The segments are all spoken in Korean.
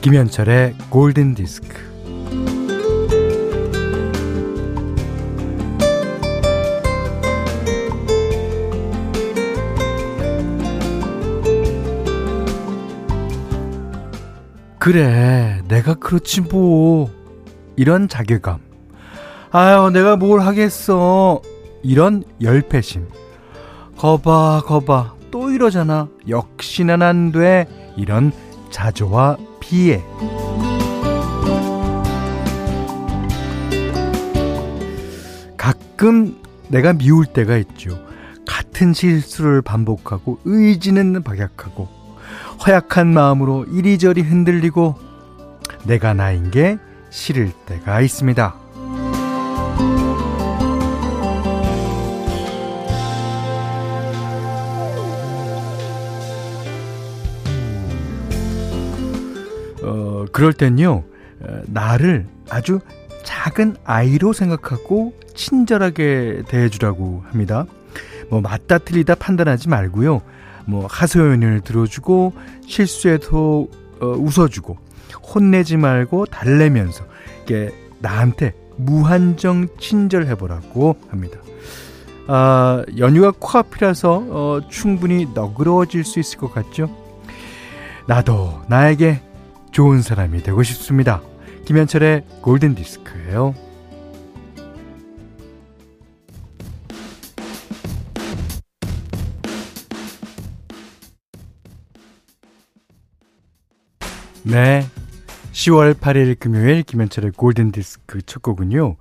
김현철의 골든 디스크. 그래, 내가 그렇지 뭐. 이런 자괴감. 아유, 내가 뭘 하겠어. 이런 열패심. 거봐, 거봐. 또 이러잖아. 역시나 안 돼. 이런 자조와 비애. 가끔 내가 미울 때가 있죠. 같은 실수를 반복하고 의지는 박약하고 허약한 마음으로 이리저리 흔들리고 내가 나인 게 싫을 때가 있습니다. 그럴 땐요, 어, 나를 아주 작은 아이로 생각하고 친절하게 대해주라고 합니다. 뭐, 맞다 틀리다 판단하지 말고요. 뭐, 하소연을 들어주고, 실수에도 어, 웃어주고, 혼내지 말고 달래면서, 이게 나한테 무한정 친절해보라고 합니다. 아, 연휴가 코앞이라서 어, 충분히 너그러워질 수 있을 것 같죠? 나도 나에게 좋은 사람이 되고 싶습니다. 김현철의 골든 디스크예요. 네. 10월 8일 금요일 김현철의 골든 디스크 첫 곡은요.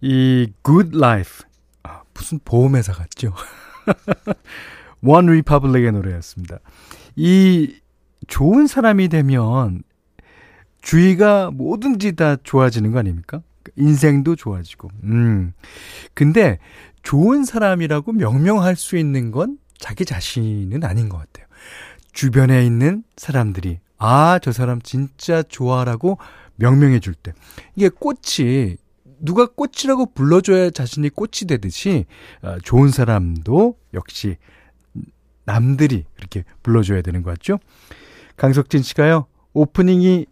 이 Good Life 아, 무슨 보험회사 같죠? 원 리퍼블릭의 노래였습니다. 이 좋은 사람이 되면 주위가 뭐든지 다 좋아지는 거 아닙니까? 인생도 좋아지고. 음. 근데 좋은 사람이라고 명명할 수 있는 건 자기 자신은 아닌 것 같아요. 주변에 있는 사람들이 아, 저 사람 진짜 좋아라고 명명해 줄 때. 이게 꽃이 누가 꽃이라고 불러줘야 자신이 꽃이 되듯이 어, 좋은 사람도 역시 남들이 그렇게 불러줘야 되는 것 같죠? 강석진 씨가요, 오프닝이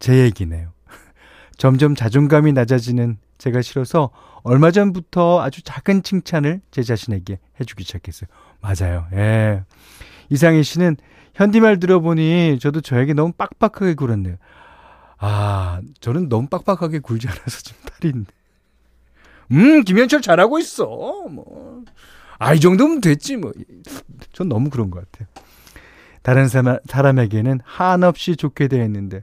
제 얘기네요. 점점 자존감이 낮아지는 제가 싫어서 얼마 전부터 아주 작은 칭찬을 제 자신에게 해주기 시작했어요. 맞아요. 예. 이상희 씨는 현디말 들어보니 저도 저에게 너무 빡빡하게 굴었네요. 아, 저는 너무 빡빡하게 굴지 않아서 지금 있네. 음, 김현철 잘하고 있어. 뭐. 아, 이 정도면 됐지, 뭐. 전 너무 그런 것 같아요. 다른 사람, 사람에게는 한없이 좋게 대했는데,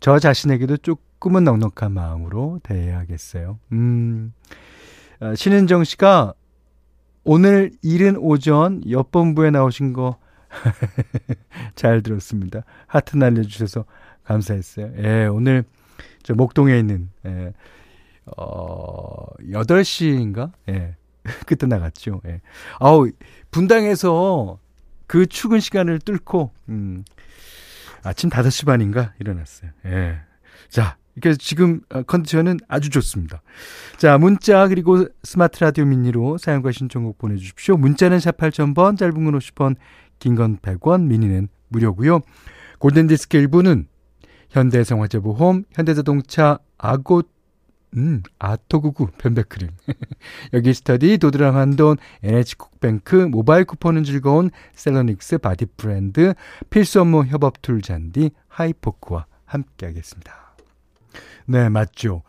저 자신에게도 조금은 넉넉한 마음으로 대해야겠어요. 음, 아, 신은정 씨가 오늘 이른 오전 옆본부에 나오신 거 잘 들었습니다. 하트 날려주셔서 감사했어요. 예, 오늘 저 목동에 있는, 예, 어, 8시인가? 예, 그때 나갔죠. 예. 아우, 분당에서 그 출근 시간을 뚫고, 음, 아침 5시 반인가 일어났어요. 예. 자, 그래서 지금 어, 컨디션은 아주 좋습니다. 자, 문자 그리고 스마트 라디오 미니로 사용과 신청곡 보내주십시오. 문자는 샵 8000번, 짧은 건 50원, 긴 건 100원, 미니는 무료고요. 골든디스크 1부는 현대생활재보험, 현대자동차, 아고, 음, 아토구구, 변백크림. 여기 스터디, 도드람 한돈, NH국뱅크, 모바일 쿠폰은 즐거운 셀러닉스 바디 브랜드, 필수 업무 협업 툴 잔디, 하이포크와 함께 하겠습니다. 네, 맞죠.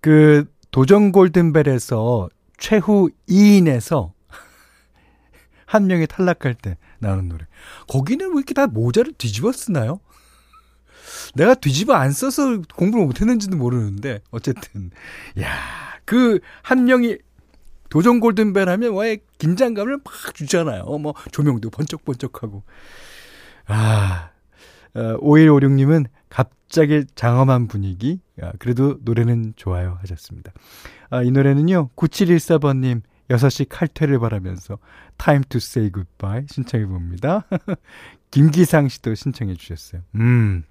그, 도전 골든벨에서 최후 2인에서 한 명이 탈락할 때 나오는 노래. 거기는 왜 이렇게 다 모자를 뒤집어 쓰나요? 내가 뒤집어 안 써서 공부를 못했는지도 모르는데 어쨌든 야 그 한 명이 도전 골든벨 하면 왜 긴장감을 막 주잖아요. 뭐 조명도 번쩍번쩍하고 아 어, 5156님은 갑자기 장엄한 분위기 아, 그래도 노래는 좋아요 하셨습니다. 아, 이 노래는요 9714번님 6시 칼퇴를 바라면서 Time to say goodbye 신청해 봅니다. 김기상 씨도 신청해 주셨어요. 음.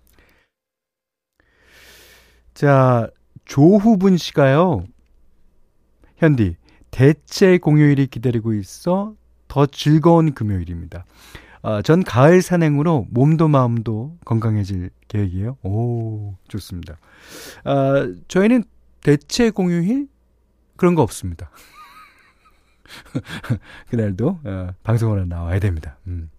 자, 조후분 씨가요. 현디, 대체 공휴일이 기다리고 있어 더 즐거운 금요일입니다. 어, 전 가을 산행으로 몸도 마음도 건강해질 계획이에요. 오, 좋습니다. 아, 저희는 대체 공휴일? 그런 거 없습니다. 그날도 어, 방송으로 나와야 됩니다. 음.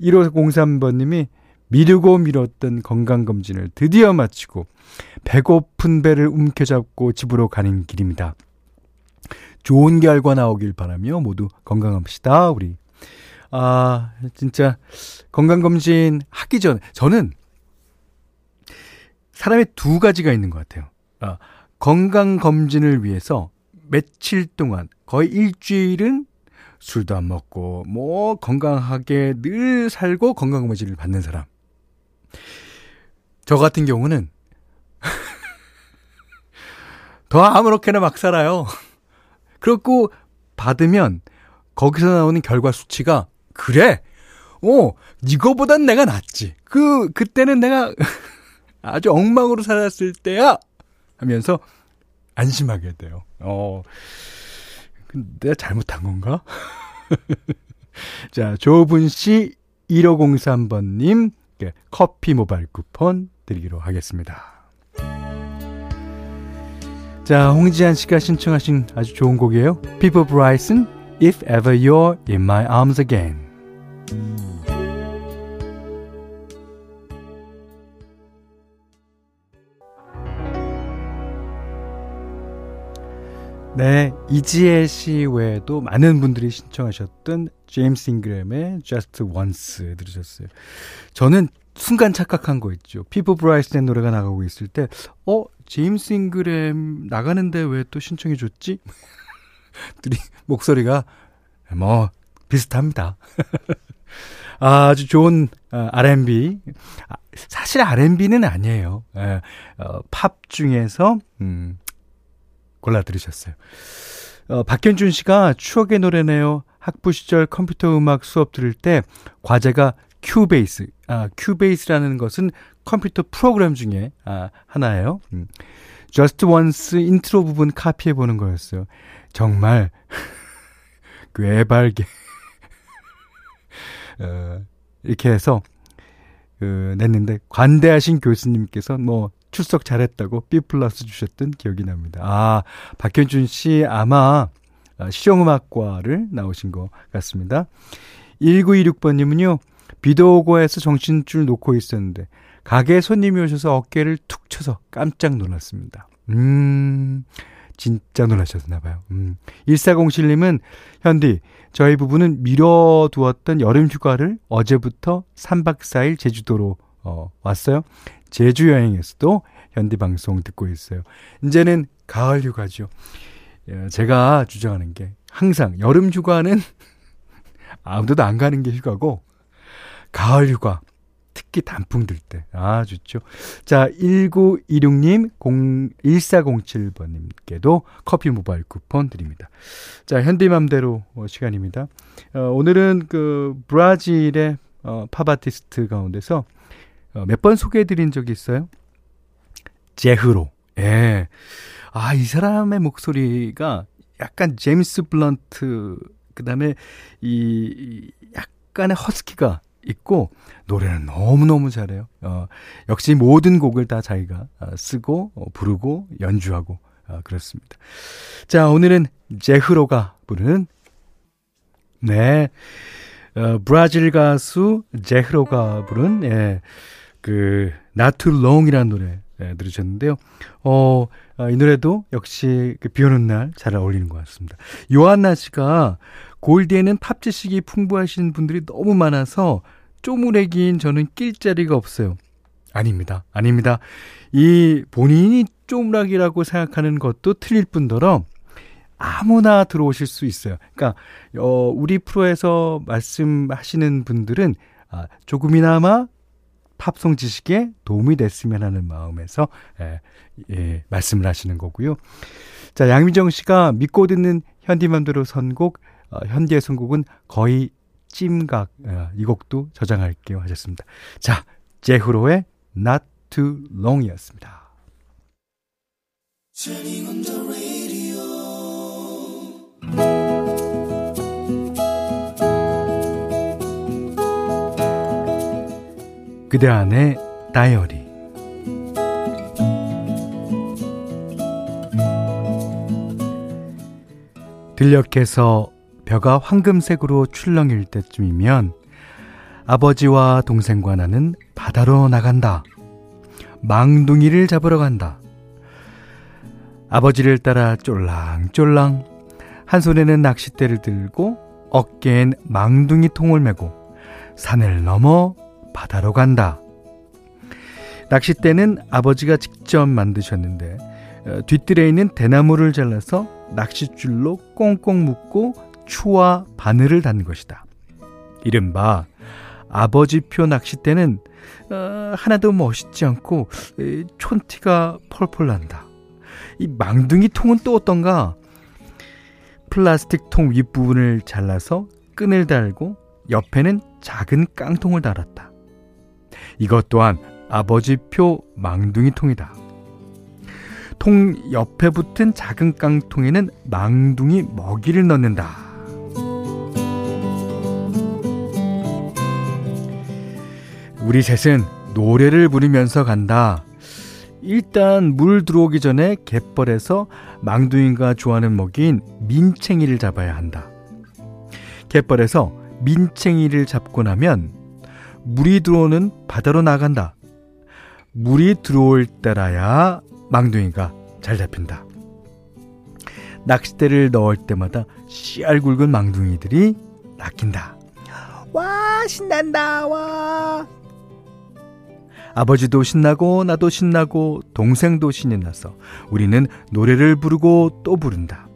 1503번님이 미루고 미뤘던 건강검진을 드디어 마치고 배고픈 배를 움켜잡고 집으로 가는 길입니다. 좋은 결과 나오길 바라며 모두 건강합시다, 우리. 아, 진짜 건강검진 하기 전에 저는 사람의 두 가지가 있는 것 같아요. 아, 건강검진을 위해서 며칠 동안 거의 일주일은 술도 안 먹고 뭐 건강하게 늘 살고 건강검진을 받는 사람. 저 같은 경우는 더 아무렇게나 막 살아요. 그렇고 받으면 거기서 나오는 결과 수치가 그래. 어, 이거보단 내가 낫지. 그 그때는 내가 아주 엉망으로 살았을 때야 하면서 안심하게 돼요. 어. 내가 잘못한 건가? 자, 조분 씨 1503번 님 커피 모바일 쿠폰 드리기로 하겠습니다. 자, 홍지한 씨가 신청하신 아주 좋은 곡이에요. People Bryson, If Ever You're in My Arms Again. 네, 이지혜 씨 외에도 많은 분들이 신청하셨던 제임스 잉그램의 Just Once 들으셨어요. 저는 순간 착각한 거 있죠. 피부 브라이스의 노래가 나가고 있을 때, 어, 제임스 잉그램 나가는데 왜 또 신청해 줬지? 둘이 목소리가 뭐 비슷합니다. 아주 좋은 어, R&B. 아, 사실 R&B는 아니에요. 에, 어, 팝 중에서 음, 골라 들으셨어요. 어, 박현준 씨가 추억의 노래네요. 학부 시절 컴퓨터 음악 수업 들을 때 과제가 Cubase. 아, Cubase라는 것은 컴퓨터 프로그램 중에 아, 하나예요. 음. Just Once 인트로 부분 카피해 보는 거였어요. 정말 꾀발게 어, 이렇게 해서 그, 냈는데 관대하신 교수님께서 뭐 출석 잘했다고 B 플러스 주셨던 기억이 납니다. 아, 박현준 씨 아마 아, 실용음악과를 나오신 것 같습니다. 1926번님은요, 비도 오고 해서 정신줄 놓고 있었는데, 가게에 손님이 오셔서 어깨를 툭 쳐서 깜짝 놀랐습니다. 음, 진짜 놀라셨나봐요. 음. 1407님은, 현디, 저희 부부는 미뤄두었던 여름 휴가를 어제부터 3박 4일 제주도로 어, 왔어요. 제주 여행에서도 현디 방송 듣고 있어요. 이제는 가을 휴가죠. 예, 제가 주장하는 게 항상 여름 휴가는 아무도 안 가는 게 휴가고 가을 휴가 특히 단풍 들 때. 아, 좋죠. 자, 1926님, 1407번님께도 커피 모바일 쿠폰 드립니다. 자, 현디맘대로 시간입니다. 어, 오늘은 그 브라질의 어, 팝 아티스트 가운데서 어, 몇 번 소개해드린 적이 있어요. 제흐로. 예. 아, 이 사람의 목소리가 약간 제임스 블런트, 그 다음에 이, 약간의 허스키가 있고, 노래는 너무너무 잘해요. 어, 역시 모든 곡을 다 자기가 어, 쓰고, 어, 부르고, 연주하고, 어, 그렇습니다. 자, 오늘은 제흐로가 부르는, 네, 어, 브라질 가수 제흐로가 부른, 예, 그 Not Too Long이라는 노래 네, 들으셨는데요. 어, 아, 이 노래도 역시 그비 오는 날 잘 어울리는 것 같습니다. 요한나 씨가 골디에는 팝 지식이 풍부하신 분들이 너무 많아서 쪼무레기인 저는 낄 자리가 없어요. 아닙니다. 아닙니다. 이 본인이 쪼무락이라고 생각하는 것도 틀릴 뿐더러 아무나 들어오실 수 있어요. 그러니까 어 우리 프로에서 말씀하시는 분들은 아 조금이나마 팝송 지식에 도움이 됐으면 하는 마음에서 예, 예, 말씀을 하시는 거고요. 자, 양미정 씨가 믿고 듣는 현디맘대로 선곡, 어, 현디의 선곡은 거의 찜각, 어, 이 곡도 저장할게요 하셨습니다. 자, 제후로의 Not Too Long이었습니다. 그대 안의 다이어리 들녘에서 벼가 황금색으로 출렁일 때쯤이면 아버지와 동생과 나는 바다로 나간다. 망둥이를 잡으러 간다. 아버지를 따라 쫄랑쫄랑 한 손에는 낚싯대를 들고 어깨엔 망둥이 통을 메고 산을 넘어 바다로 간다. 낚싯대는 아버지가 직접 만드셨는데 어, 뒷뜰에 있는 대나무를 잘라서 낚싯줄로 꽁꽁 묶고 추와 바늘을 단 것이다. 이른바 아버지표 낚싯대는 어, 하나도 멋있지 않고 에, 촌티가 펄펄 난다. 이 망둥이 통은 또 어떤가? 플라스틱 통 윗부분을 잘라서 끈을 달고 옆에는 작은 깡통을 달았다. 이것 또한 아버지표 망둥이 통이다. 통 옆에 붙은 작은 깡통에는 망둥이 먹이를 넣는다. 우리 셋은 노래를 부르면서 간다. 일단 물 들어오기 전에 갯벌에서 망둥이가 좋아하는 먹이인 민챙이를 잡아야 한다. 갯벌에서 민챙이를 잡고 나면 물이 들어오는 바다로 나간다. 물이 들어올 때라야 망둥이가 잘 잡힌다. 낚싯대를 넣을 때마다 씨알 굵은 망둥이들이 낚인다. 와, 신난다, 와. 아버지도 신나고 나도 신나고 동생도 신이 나서 우리는 노래를 부르고 또 부른다.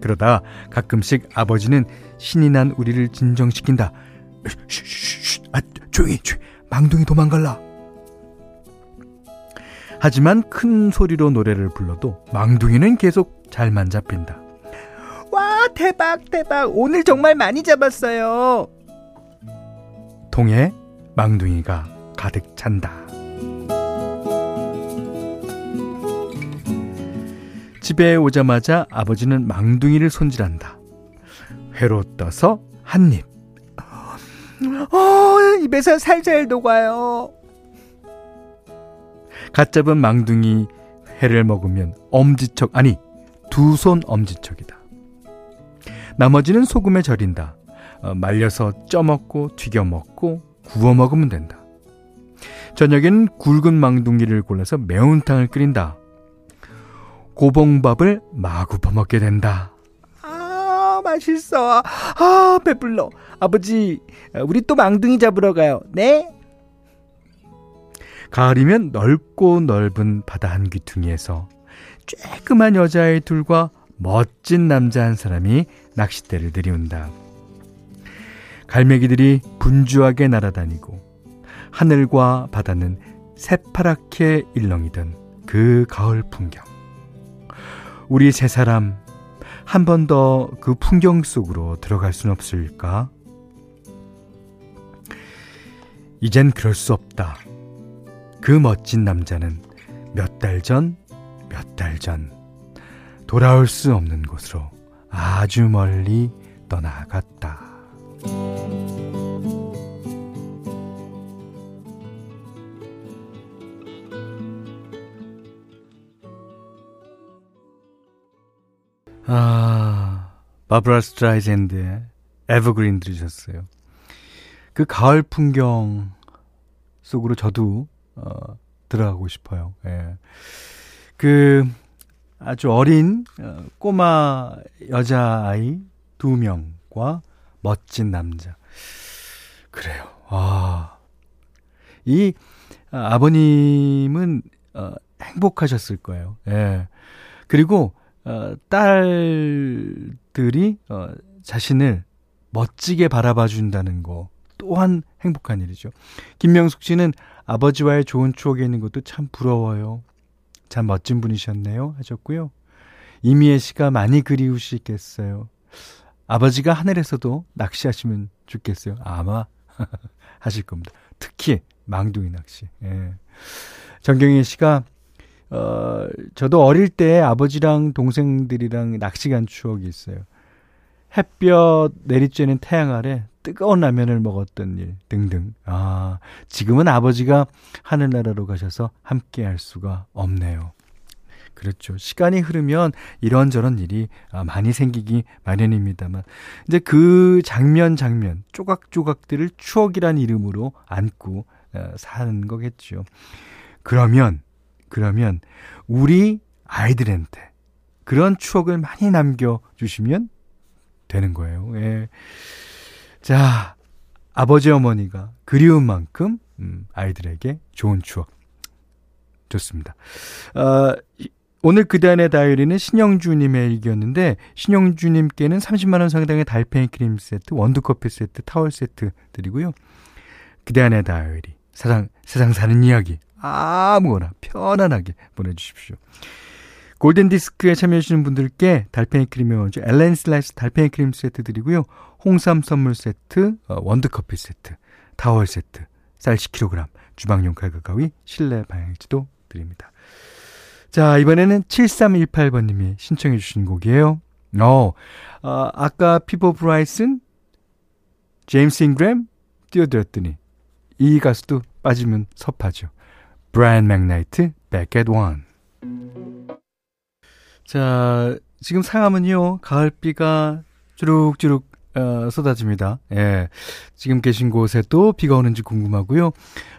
그러다 가끔씩 아버지는 신이 난 우리를 진정시킨다. 쉿, 아, 조용히, 조용히, 망둥이 도망갈라. 하지만 큰 소리로 노래를 불러도 망둥이는 계속 잘만 잡힌다. 와, 대박, 대박. 오늘 정말 많이 잡았어요. 통에 망둥이가 가득 찬다. 집에 오자마자 아버지는 망둥이를 손질한다. 회로 떠서 한 입. 어, 입에서 살살 녹아요. 갓 잡은 망둥이 회를 먹으면 엄지척, 아니, 두 손 엄지척이다. 나머지는 소금에 절인다. 어, 말려서 쪄먹고, 튀겨먹고, 구워 먹으면 된다. 저녁엔 굵은 망둥이를 골라서 매운탕을 끓인다. 고봉밥을 마구 퍼먹게 된다. 아, 맛있어. 아, 배불러. 아버지, 우리 또 망둥이 잡으러 가요. 네? 가을이면 넓고 넓은 바다 한 귀퉁이에서 쬐끄만 여자아이 둘과 멋진 남자 한 사람이 낚싯대를 들이운다. 갈매기들이 분주하게 날아다니고 하늘과 바다는 새파랗게 일렁이던 그 가을 풍경. 우리 세 사람 한 번 더 그 풍경 속으로 들어갈 순 없을까? 이젠 그럴 수 없다. 그 멋진 남자는 몇 달 전, 몇 달 전, 돌아올 수 없는 곳으로 아주 멀리 떠나갔다. 바브라 스트라이젠드의 에버그린 들으셨어요. 그 가을 풍경 속으로 저도 어, 들어가고 싶어요. 예. 그 아주 어린 어, 꼬마 여자 아이 두 명과 멋진 남자. 그래요. 와. 이 아버님은 어, 행복하셨을 거예요. 예. 그리고 어, 딸들이 어, 자신을 멋지게 바라봐 준다는 거 또한 행복한 일이죠. 김명숙 씨는 아버지와의 좋은 추억이 있는 것도 참 부러워요. 참 멋진 분이셨네요. 하셨고요. 이미애 씨가 많이 그리우시겠어요. 아버지가 하늘에서도 낚시하시면 좋겠어요. 아마 하실 겁니다. 특히 망둥이 낚시. 예. 정경희 씨가 어, 저도 어릴 때 아버지랑 동생들이랑 낚시 간 추억이 있어요. 햇볕 내리쬐는 태양 아래 뜨거운 라면을 먹었던 일 등등. 아, 지금은 아버지가 하늘나라로 가셔서 함께 할 수가 없네요. 그렇죠. 시간이 흐르면 이런저런 일이 아, 많이 생기기 마련입니다만, 이제 그 장면 장면, 조각조각들을 추억이란 이름으로 안고 어, 사는 거겠죠. 그러면, 그러면, 우리 아이들한테 그런 추억을 많이 남겨주시면 되는 거예요. 예. 자, 아버지 어머니가 그리운 만큼, 음, 아이들에게 좋은 추억. 좋습니다. 어, 오늘 그대안의 다이어리는 신영주님의 일기였는데 신영주님께는 30만 원 상당의 달팽이 크림 세트, 원두커피 세트, 타월 세트 드리고요. 그대안의 다이어리, 세상, 세상 사는 이야기 아무거나 편안하게 보내주십시오. 골든디스크에 참여해주시는 분들께 달팽이 크림의 원조 엘렌 슬라이스 달팽이 크림 세트 드리고요. 홍삼 선물 세트, 어, 원두커피 세트, 타월 세트, 쌀 10kg, 주방용 칼과 가위, 실내 방향제도 드립니다. 자, 이번에는 7318번님이 신청해 주신 곡이에요. 어, 어 아까 피보 브라이슨, 제임스 잉그램 띄워드렸더니 이 가수도 빠지면 섭하죠. 브라이언 맥나이트, Back at One. 자, 지금 상암은요, 가을비가 주룩주룩 어, 쏟아집니다. 예. 지금 계신 곳에도 비가 오는지 궁금하고요.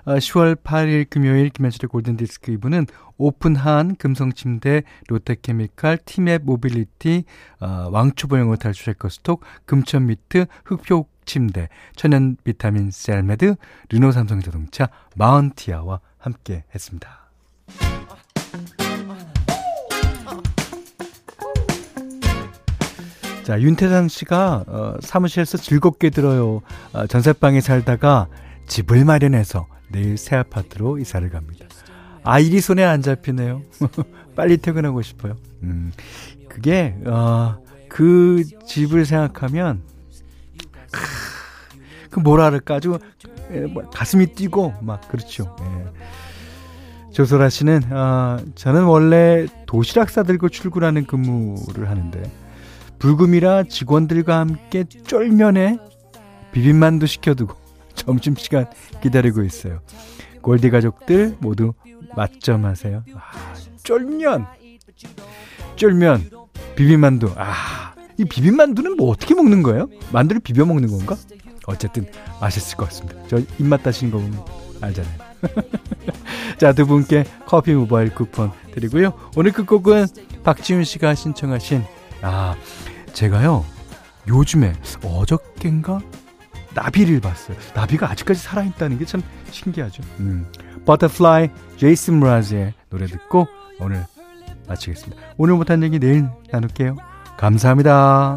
어, 10월 8일 금요일 김현철의 골든디스크 2부는 오픈한 금성침대, 롯데케미칼, 티맵 모빌리티, 어, 왕초보 영어 탈출 해커스톡, 금천미트, 흑표 침대, 천연 비타민 셀메드, 르노 삼성자동차, 마운티아와 함께 했습니다. 자, 윤태상 씨가 어, 사무실에서 즐겁게 들어요. 어, 전세방에 살다가 집을 마련해서 내일 새 아파트로 이사를 갑니다. 아, 일이 손에 안 잡히네요. 빨리 퇴근하고 싶어요. 음, 그게, 어, 그 집을 생각하면, 그 뭐라 그럴까, 아주, 예, 뭐, 가슴이 뛰고, 막, 그렇죠. 예. 조소라 씨는, 어, 저는 원래 도시락 싸들고 출근하는 근무를 하는데, 불금이라 직원들과 함께 쫄면에 비빔만두 시켜두고 점심시간 기다리고 있어요. 골디 가족들 모두 맛점하세요. 아, 쫄면, 쫄면, 비빔만두. 아, 이 비빔만두는 뭐 어떻게 먹는 거예요? 만두를 비벼 먹는 건가? 어쨌든 맛있을 것 같습니다. 저 입맛 따시는 거 보면 알잖아요. 자, 두 분께 커피 모바일 쿠폰 드리고요. 오늘 끝곡은 박지훈 씨가 신청하신 아, 제가요, 요즘에 어저께인가? 나비를 봤어요. 나비가 아직까지 살아있다는 게 참 신기하죠. 음. Butterfly, 제이슨 므라즈의 노래 듣고 오늘 마치겠습니다. 오늘 못한 얘기 내일 나눌게요. 감사합니다.